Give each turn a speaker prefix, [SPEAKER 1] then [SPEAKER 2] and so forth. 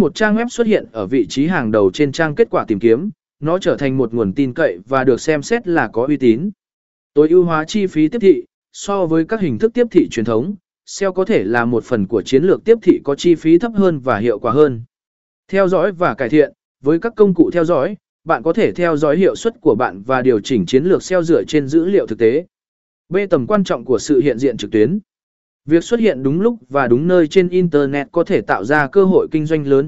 [SPEAKER 1] một trang web xuất hiện ở vị trí hàng đầu trên trang kết quả tìm kiếm, nó trở thành một nguồn tin cậy và được xem xét là có uy tín. Tối ưu hóa chi phí tiếp thị, so với các hình thức tiếp thị truyền thống, SEO có thể là một phần của chiến lược tiếp thị có chi phí thấp hơn và hiệu quả hơn. Theo dõi và cải thiện, với các công cụ theo dõi, bạn có thể theo dõi hiệu suất của bạn và điều chỉnh chiến lược SEO dựa trên dữ liệu thực tế. B. Tầm quan trọng của sự hiện diện trực tuyến. Việc xuất hiện đúng lúc và đúng nơi trên Internet có thể tạo ra cơ hội kinh doanh lớn